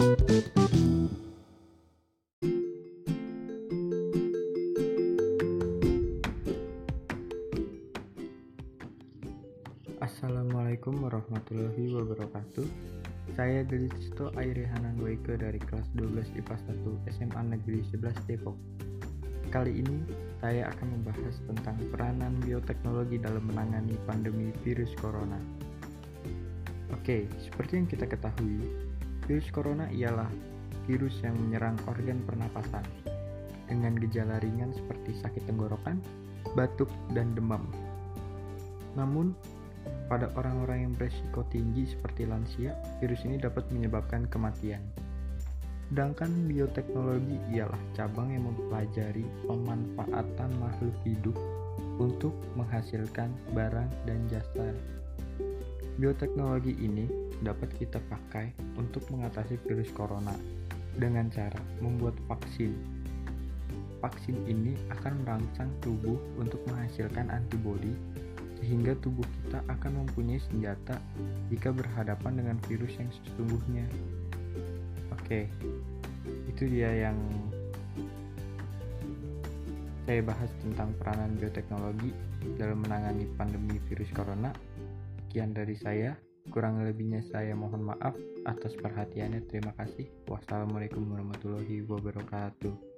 Assalamualaikum warahmatullahi wabarakatuh. Saya Delisto Airi Hanan dari kelas 12 IPA 1 SMA Negeri 11 Depok. Kali ini saya akan membahas tentang peranan bioteknologi dalam menangani pandemi virus corona. Oke, seperti yang kita ketahui Virus corona ialah virus yang menyerang organ pernapasan dengan gejala ringan seperti sakit tenggorokan, batuk, dan demam namun, pada orang-orang yang beresiko tinggi seperti lansia, virus ini dapat menyebabkan kematian. Sedangkan bioteknologi ialah cabang yang mempelajari pemanfaatan makhluk hidup untuk menghasilkan barang dan jasa. Bioteknologi ini dapat kita pakai untuk mengatasi virus corona dengan cara membuat vaksin. Vaksin ini akan merangsang tubuh untuk menghasilkan antibodi sehingga tubuh kita akan mempunyai senjata jika berhadapan dengan virus yang sesungguhnya. Oke, itu dia yang saya bahas tentang peranan bioteknologi dalam menangani pandemi virus corona. Sekian dari saya, kurang lebihnya saya mohon maaf atas perhatiannya. Terima kasih. Wassalamualaikum warahmatullahi wabarakatuh.